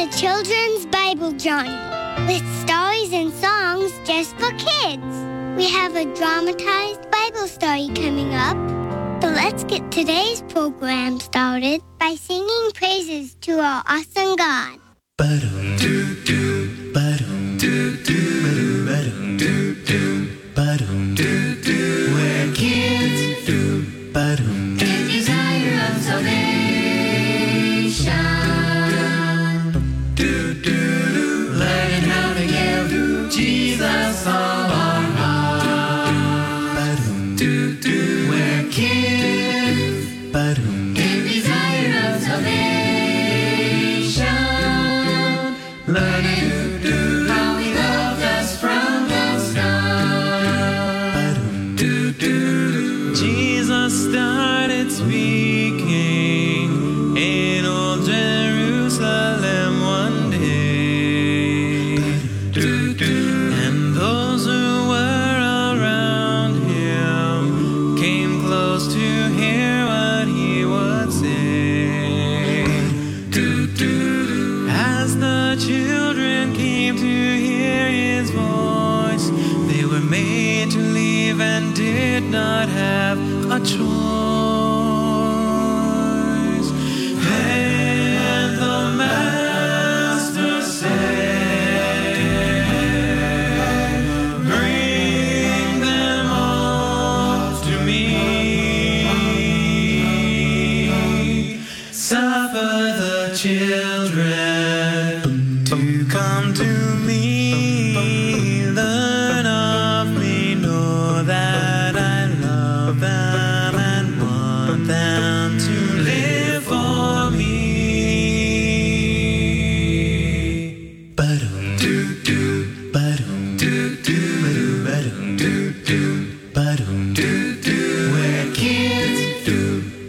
the children's Bible Journey with stories and songs just for kids. We have a dramatized Bible story coming up. So let's get today's program started by singing praises to our awesome God. did not have a choice.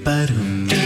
But.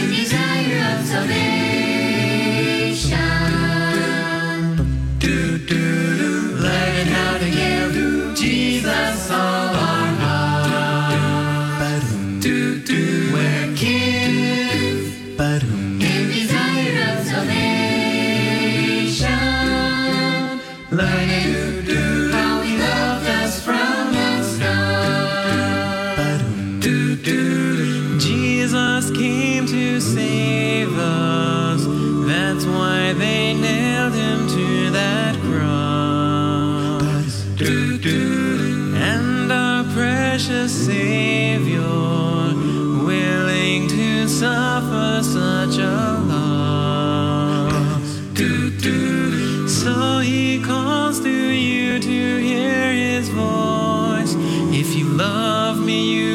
me you.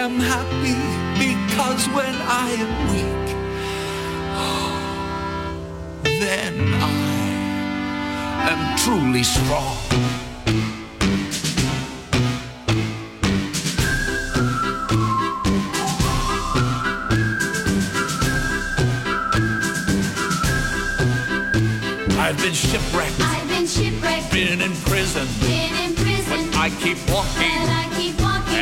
Am happy because when I am weak, then I am truly strong. I've been shipwrecked, I've been shipwrecked, been in prison, been in prison, but I keep walking,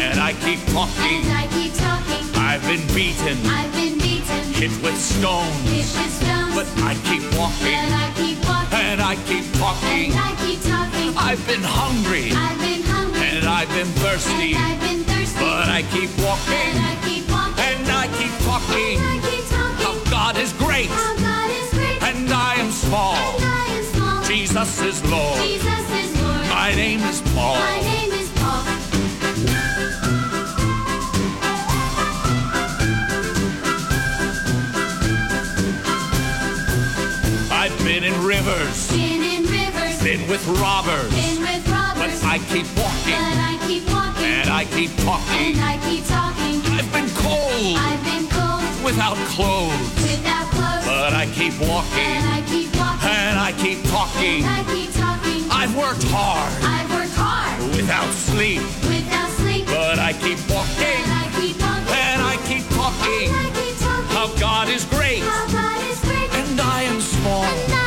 and I keep walking, I keep talking. and I keep talking. I've been beaten, I've been beaten, hit with stones, hit with stones, but I keep walking, and I keep walking, and I keep talking. and I keep talking. I've been hungry, I've been hungry, and I've been thirsty, and I've been thirsty, but I keep walking, and I keep walking, and I keep talking. and I keep talking. How God is great, How God is great, and I am small. and I am small. Jesus is Lord. Jesus is Lord. My name is Paul. My name is rivers, Been in rivers, been with robbers, been with but robbers, I keep walking, but I keep walking, and I keep talking. and I keep talking. I've been cold, I've been cold, without clothes, without clothes, but I keep walking, and I keep walking, and I keep talking. and I keep talking. I've worked hard, I've worked hard, without sleep, without sleep, but I keep walking, and I keep walking, and I keep and talking. I keep talking. How God is great, How God is great, and I am small.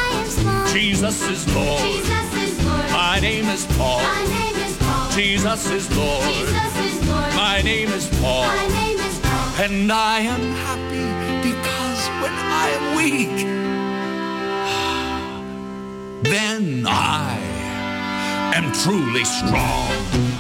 Jesus is Lord. Jesus is Lord. My name is Paul. My name is Paul. Jesus is Lord. Jesus is Lord. My name is Paul. My name is Paul. And I am happy because when I am weak, then I am truly strong.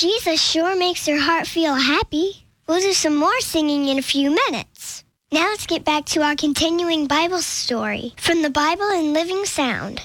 Jesus sure makes your heart feel happy. We'll do some more singing in a few minutes. Now let's get back to our continuing Bible story from the Bible in Living Sound.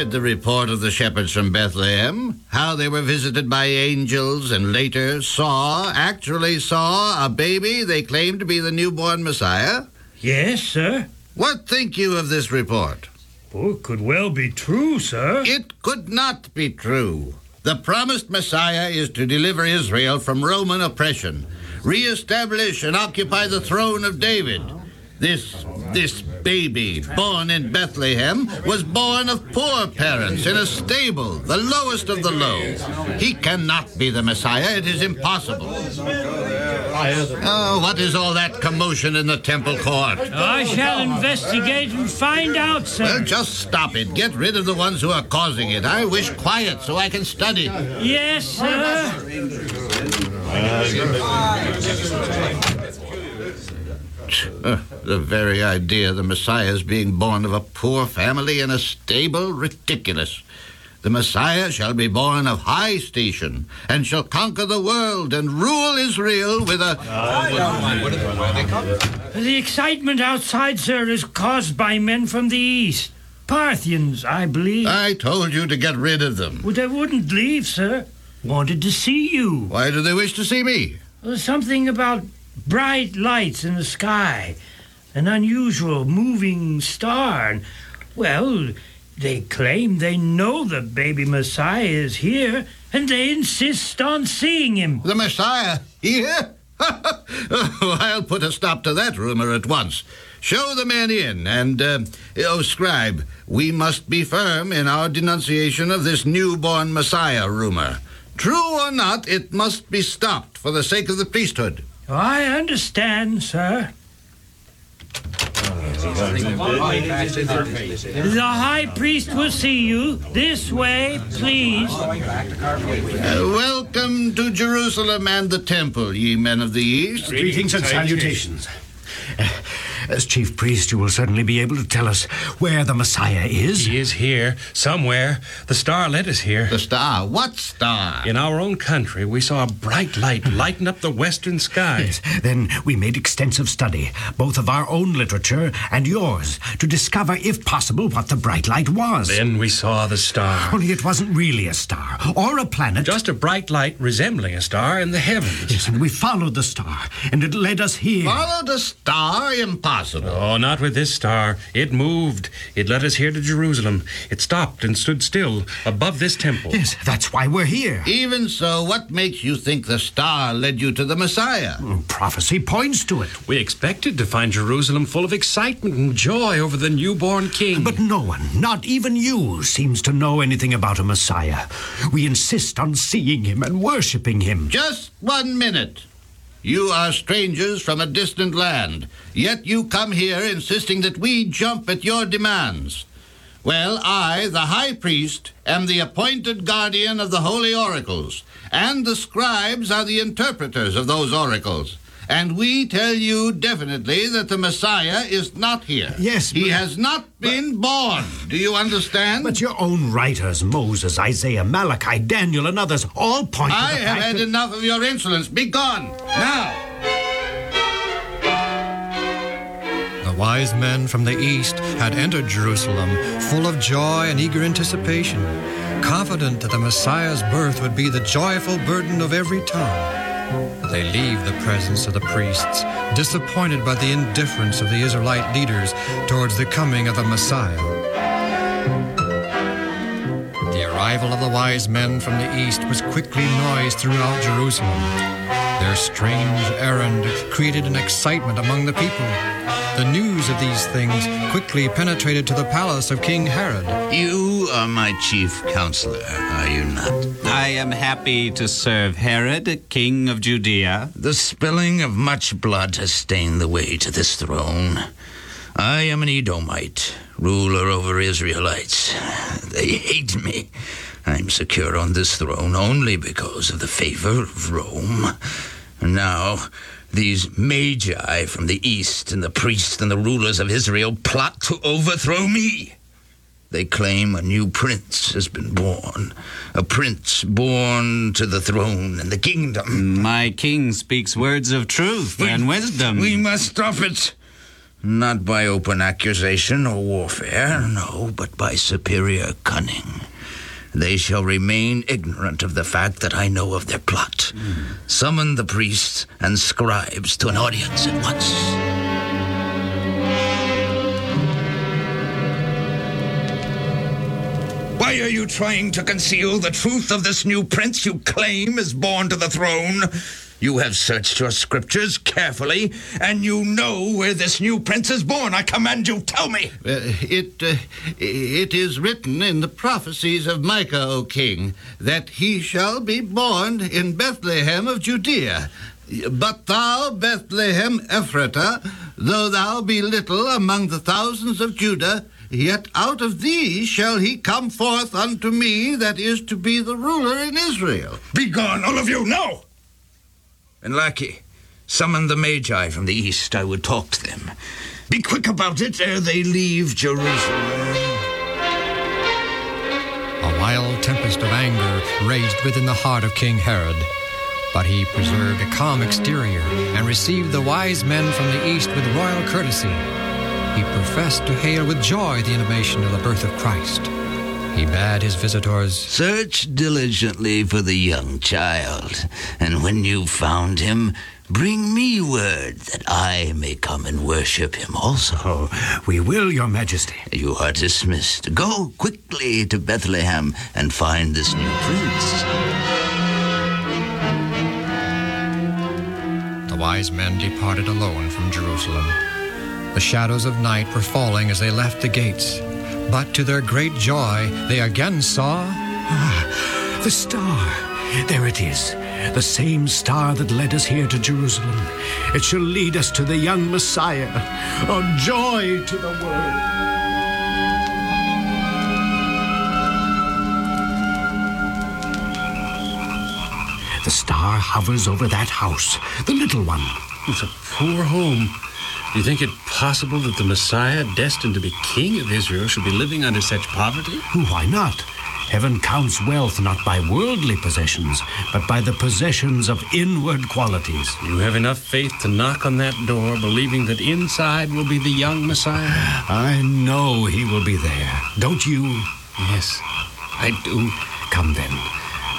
Heard the report of the shepherds from Bethlehem, how they were visited by angels and later saw, actually saw, a baby they claimed to be the newborn Messiah. Yes, sir. What think you of this report? Oh, it could well be true, sir. It could not be true. The promised Messiah is to deliver Israel from Roman oppression, reestablish and occupy the throne of David. This this baby born in Bethlehem was born of poor parents in a stable, the lowest of the low. He cannot be the Messiah. It is impossible. Oh, what is all that commotion in the temple court? I shall investigate and find out, sir. Well, just stop it. Get rid of the ones who are causing it. I wish quiet so I can study. Yes, sir. Uh, the very idea of the Messiah's being born of a poor family in a stable, ridiculous. The Messiah shall be born of high station and shall conquer the world and rule Israel with a. The excitement outside, sir, is caused by men from the east. Parthians, I believe. I told you to get rid of them. Well, they wouldn't leave, sir. Wanted to see you. Why do they wish to see me? Uh, Something about bright lights in the sky, an unusual moving star. And, well, they claim they know the baby Messiah is here, and they insist on seeing him. The Messiah? Here? oh, I'll put a stop to that rumor at once. Show the men in, and, uh, oh, scribe, we must be firm in our denunciation of this newborn Messiah rumor. True or not, it must be stopped for the sake of the priesthood. I understand, sir. The high priest will see you. This way, please. Uh, welcome to Jerusalem and the temple, ye men of the East. Greetings and salutations. As chief priest, you will certainly be able to tell us where the Messiah is. He is here, somewhere. The star led us here. The star? What star? In our own country, we saw a bright light hmm. lighten up the western sky. Yes. Then we made extensive study, both of our own literature and yours, to discover, if possible, what the bright light was. Then we saw the star. Only it wasn't really a star or a planet. Just a bright light resembling a star in the heavens. Yes, and we followed the star, and it led us here. Followed a star? Impossible. Oh, not with this star. It moved. It led us here to Jerusalem. It stopped and stood still above this temple. Yes, that's why we're here. Even so, what makes you think the star led you to the Messiah? Prophecy points to it. We expected to find Jerusalem full of excitement and joy over the newborn king. But no one, not even you, seems to know anything about a Messiah. We insist on seeing him and worshiping him. Just one minute. You are strangers from a distant land, yet you come here insisting that we jump at your demands. Well, I, the high priest, am the appointed guardian of the holy oracles, and the scribes are the interpreters of those oracles. And we tell you definitely that the Messiah is not here. Yes, He has not been born. Do you understand? But your own writers, Moses, Isaiah, Malachi, Daniel, and others, all point to I the have fact had that... enough of your insolence. Be gone. Now. The wise men from the east had entered Jerusalem full of joy and eager anticipation, confident that the Messiah's birth would be the joyful burden of every tongue. They leave the presence of the priests, disappointed by the indifference of the Israelite leaders towards the coming of the Messiah. The arrival of the wise men from the east was quickly noised throughout Jerusalem. Their strange errand created an excitement among the people. The news of these things quickly penetrated to the palace of King Herod. You are my chief counselor, are you not? I am happy to serve Herod, king of Judea. The spilling of much blood has stained the way to this throne. I am an Edomite, ruler over Israelites. They hate me. I'm secure on this throne only because of the favor of Rome. And now, these magi from the east and the priests and the rulers of Israel plot to overthrow me. They claim a new prince has been born, a prince born to the throne and the kingdom. My king speaks words of truth and wisdom. We must stop it. Not by open accusation or warfare, no, but by superior cunning. They shall remain ignorant of the fact that I know of their plot. Summon the priests and scribes to an audience at once. Why are you trying to conceal the truth of this new prince you claim is born to the throne? You have searched your scriptures carefully, and you know where this new prince is born. I command you, tell me. Uh, it, uh, it is written in the prophecies of Micah, O king, that he shall be born in Bethlehem of Judea. But thou, Bethlehem Ephratah, though thou be little among the thousands of Judah, yet out of thee shall he come forth unto me that is to be the ruler in Israel. Begone, all of you, now! And lackey, summon the Magi from the east. I would talk to them. Be quick about it ere they leave Jerusalem. A wild tempest of anger raged within the heart of King Herod. But he preserved a calm exterior and received the wise men from the east with royal courtesy. He professed to hail with joy the intimation of the birth of Christ. He bade his visitors Search diligently for the young child, and when you've found him, bring me word that I may come and worship him also. Oh, we will, Your Majesty. You are dismissed. Go quickly to Bethlehem and find this new prince. The wise men departed alone from Jerusalem. The shadows of night were falling as they left the gates. But to their great joy, they again saw Ah, the star. There it is. The same star that led us here to Jerusalem. It shall lead us to the young Messiah. Oh, joy to the world. The star hovers over that house, the little one. It's a poor home. You think it possible that the Messiah, destined to be king of Israel, should be living under such poverty? Why not? Heaven counts wealth not by worldly possessions, but by the possessions of inward qualities. You have enough faith to knock on that door, believing that inside will be the young Messiah? I know he will be there. Don't you? Yes, I do. Come then.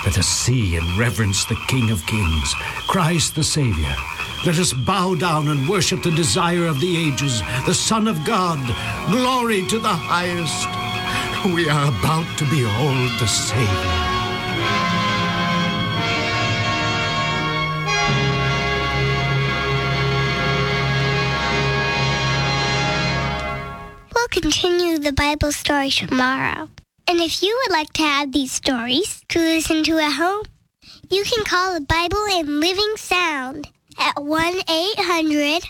Let us see and reverence the King of Kings, Christ the Savior. Let us bow down and worship the desire of the ages, the Son of God. Glory to the highest. We are about to behold the Savior. We'll continue the Bible story tomorrow. And if you would like to have these stories to listen to at home, you can call the Bible in Living Sound at 1 800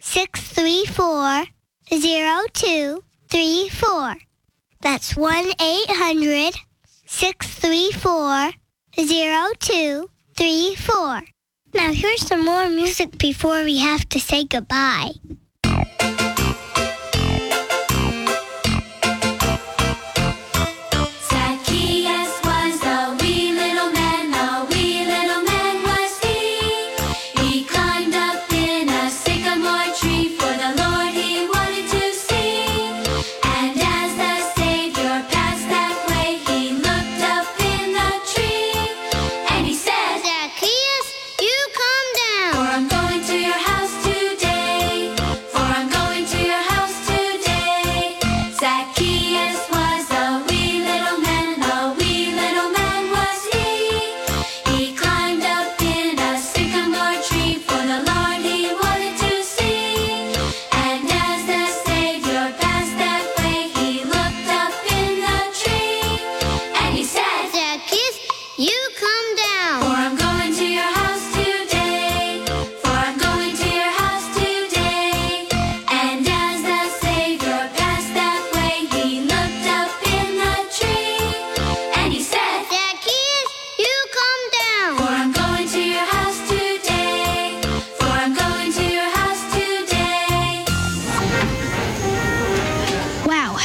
634 0234. That's 1 800 634 0234. Now, here's some more music before we have to say goodbye.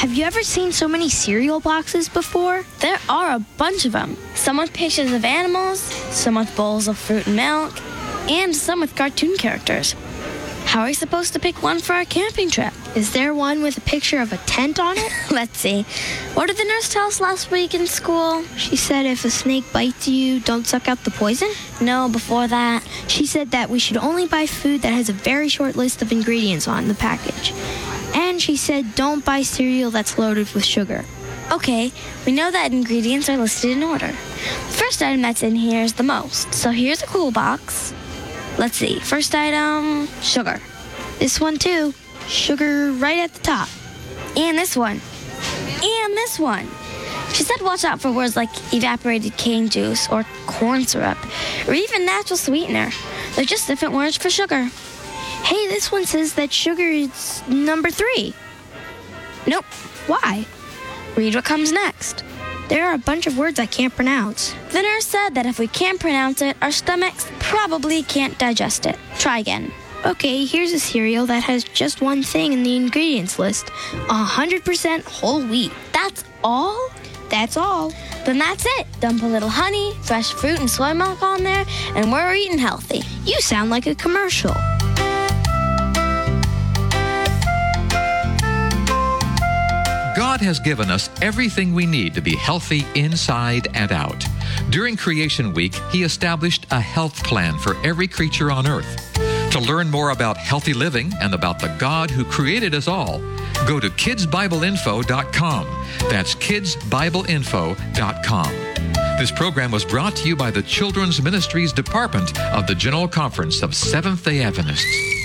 Have you ever seen so many cereal boxes before? There are a bunch of them. Some with pictures of animals, some with bowls of fruit and milk, and some with cartoon characters. How are we supposed to pick one for our camping trip? Is there one with a picture of a tent on it? Let's see. What did the nurse tell us last week in school? She said if a snake bites you, don't suck out the poison? No, before that. She said that we should only buy food that has a very short list of ingredients on the package. And she said don't buy cereal that's loaded with sugar. Okay, we know that ingredients are listed in order. The first item that's in here is the most. So here's a cool box. Let's see. First item, sugar. This one too. Sugar right at the top. And this one. And this one. She said watch out for words like evaporated cane juice or corn syrup or even natural sweetener. They're just different words for sugar. Hey, this one says that sugar is number three. Nope. Why? Read what comes next. There are a bunch of words I can't pronounce. The nurse said that if we can't pronounce it, our stomachs probably can't digest it. Try again. Okay, here's a cereal that has just one thing in the ingredients list 100% whole wheat. That's all? That's all. Then that's it. Dump a little honey, fresh fruit, and soy milk on there, and we're eating healthy. You sound like a commercial. God has given us everything we need to be healthy inside and out. During Creation Week, He established a health plan for every creature on earth. To learn more about healthy living and about the God who created us all, go to kidsbibleinfo.com. That's kidsbibleinfo.com. This program was brought to you by the Children's Ministries Department of the General Conference of Seventh day Adventists.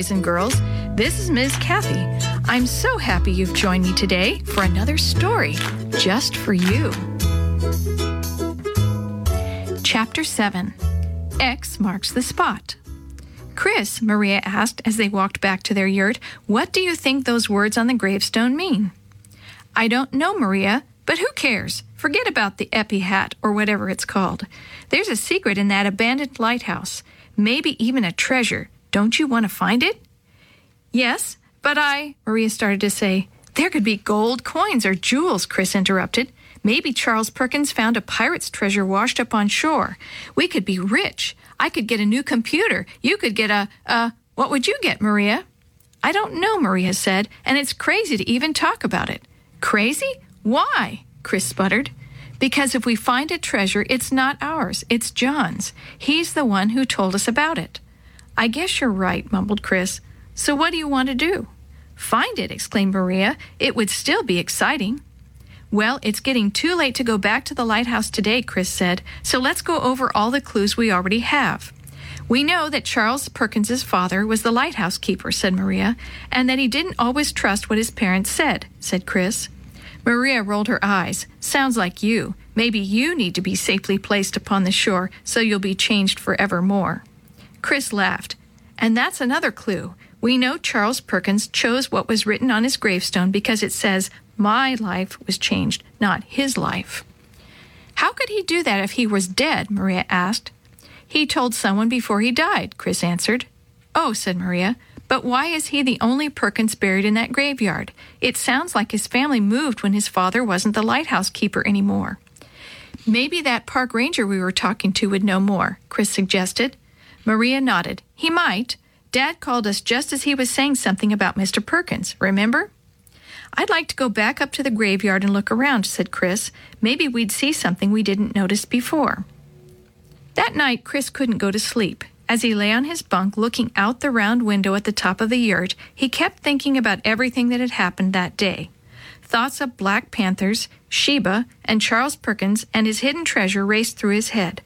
Boys and girls. This is Ms. Kathy. I'm so happy you've joined me today for another story just for you. Chapter 7 X marks the spot. Chris, Maria asked as they walked back to their yurt, what do you think those words on the gravestone mean? I don't know, Maria, but But who cares? Forget about the Epi hat or whatever it's called. There's a secret in that abandoned lighthouse. Maybe even a treasure. Don't you want to find it? Yes, but I, Maria started to say. There could be gold coins or jewels, Chris interrupted. Maybe Charles Perkins found a pirate's treasure washed up on shore. We could be rich. I could get a new computer. You could get a, a, what would you get, Maria? I don't know, Maria said, and it's crazy to even talk about it. Crazy? Why? Chris sputtered. Because if we find a treasure, it's not ours, it's John's. He's the one who told us about it. I guess you're right, mumbled Chris. So what do you want to do? Find it, exclaimed Maria. It would still be exciting. Well, it's getting too late to go back to the lighthouse today, Chris said, so let's go over all the clues we already have. We know that Charles Perkins's father was the lighthouse keeper, said Maria, and that he didn't always trust what his parents said, said Chris. Maria rolled her eyes. Sounds like you. Maybe you need to be safely placed upon the shore so you'll be changed forevermore. Chris laughed. And that's another clue. We know Charles Perkins chose what was written on his gravestone because it says, My life was changed, not his life. How could he do that if he was dead? Maria asked. He told someone before he died, Chris answered. Oh, said Maria, but why is he the only Perkins buried in that graveyard? It sounds like his family moved when his father wasn't the lighthouse keeper anymore. Maybe that park ranger we were talking to would know more, Chris suggested. Maria nodded. He might. Dad called us just as he was saying something about Mr. Perkins, remember? I'd like to go back up to the graveyard and look around, said Chris. Maybe we'd see something we didn't notice before. That night, Chris couldn't go to sleep. As he lay on his bunk looking out the round window at the top of the yurt, he kept thinking about everything that had happened that day. Thoughts of Black Panthers, Sheba, and Charles Perkins and his hidden treasure raced through his head.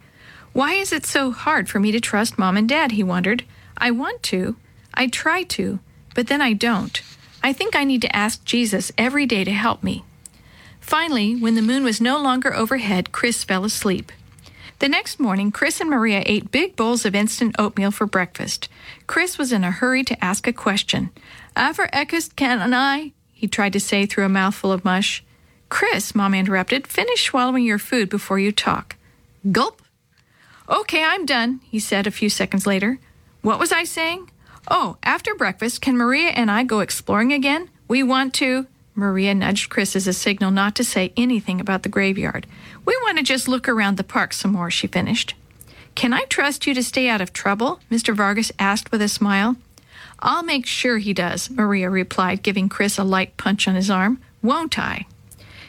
Why is it so hard for me to trust Mom and Dad? he wondered. I want to. I try to, but then I don't. I think I need to ask Jesus every day to help me. Finally, when the moon was no longer overhead, Chris fell asleep. The next morning, Chris and Maria ate big bowls of instant oatmeal for breakfast. Chris was in a hurry to ask a question. Aver ekest can I? He tried to say through a mouthful of mush. Chris, Mom interrupted, finish swallowing your food before you talk. Gulp. Okay, I'm done, he said a few seconds later. What was I saying? Oh, after breakfast, can Maria and I go exploring again? We want to. Maria nudged Chris as a signal not to say anything about the graveyard. We want to just look around the park some more, she finished. Can I trust you to stay out of trouble? Mr. Vargas asked with a smile. I'll make sure he does, Maria replied, giving Chris a light punch on his arm. Won't I?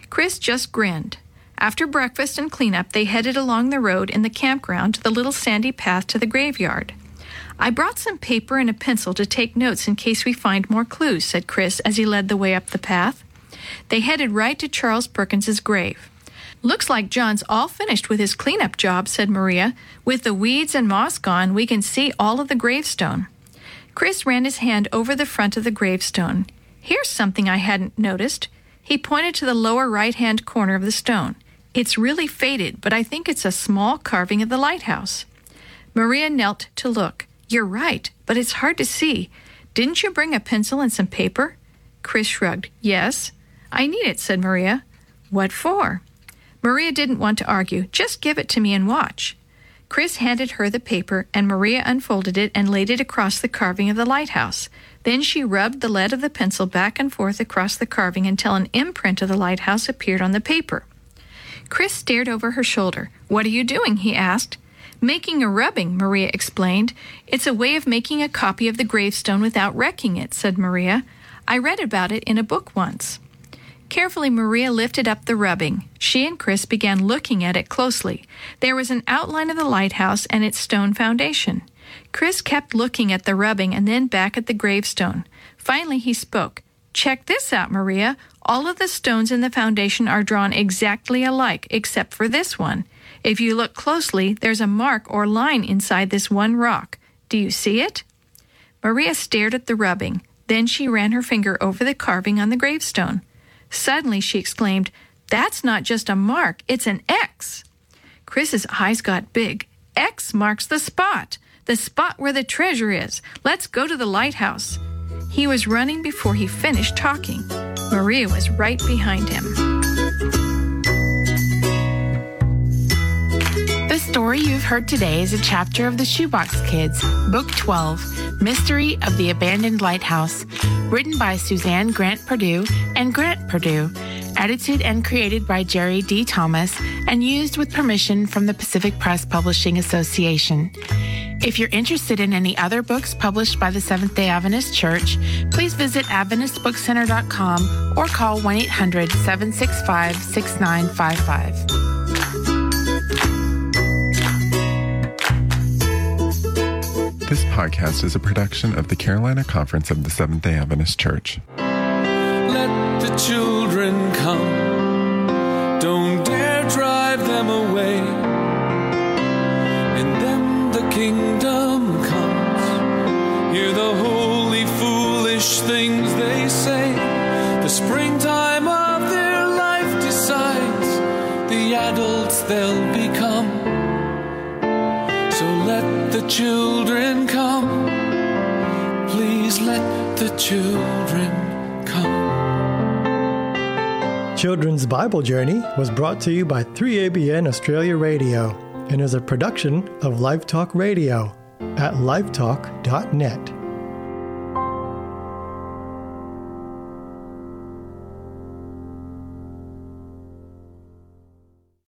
Chris just grinned. After breakfast and cleanup, they headed along the road in the campground to the little sandy path to the graveyard. I brought some paper and a pencil to take notes in case we find more clues, said Chris as he led the way up the path. They headed right to Charles Perkins's grave. Looks like John's all finished with his cleanup job, said Maria. With the weeds and moss gone, we can see all of the gravestone. Chris ran his hand over the front of the gravestone. Here's something I hadn't noticed. He pointed to the lower right hand corner of the stone. It's really faded, but I think it's a small carving of the lighthouse. Maria knelt to look. You're right, but it's hard to see. Didn't you bring a pencil and some paper? Chris shrugged. Yes. I need it, said Maria. What for? Maria didn't want to argue. Just give it to me and watch. Chris handed her the paper, and Maria unfolded it and laid it across the carving of the lighthouse. Then she rubbed the lead of the pencil back and forth across the carving until an imprint of the lighthouse appeared on the paper. Chris stared over her shoulder. What are you doing? he asked. Making a rubbing, Maria explained. It's a way of making a copy of the gravestone without wrecking it, said Maria. I read about it in a book once. Carefully, Maria lifted up the rubbing. She and Chris began looking at it closely. There was an outline of the lighthouse and its stone foundation. Chris kept looking at the rubbing and then back at the gravestone. Finally, he spoke. Check this out, Maria. All of the stones in the foundation are drawn exactly alike, except for this one. If you look closely, there's a mark or line inside this one rock. Do you see it? Maria stared at the rubbing. Then she ran her finger over the carving on the gravestone. Suddenly she exclaimed, That's not just a mark, it's an X. Chris's eyes got big. X marks the spot, the spot where the treasure is. Let's go to the lighthouse. He was running before he finished talking. Marie was right behind him. The story you've heard today is a chapter of The Shoebox Kids, Book 12, Mystery of the Abandoned Lighthouse, written by Suzanne Grant Purdue and Grant Purdue, edited and created by Jerry D. Thomas, and used with permission from the Pacific Press Publishing Association. If you're interested in any other books published by the Seventh day Adventist Church, please visit AdventistBookCenter.com or call 1 800 765 6955. This podcast is a production of the Carolina Conference of the Seventh day Adventist Church. Let the children come. Don't dare drive them away. In them the kingdom comes. Hear the holy, foolish things they say. The springtime of their life decides the adults they'll become. So let the children come. Please let the children come. Children's Bible Journey was brought to you by 3ABN Australia Radio and is a production of Live Talk Radio at livetalk.net.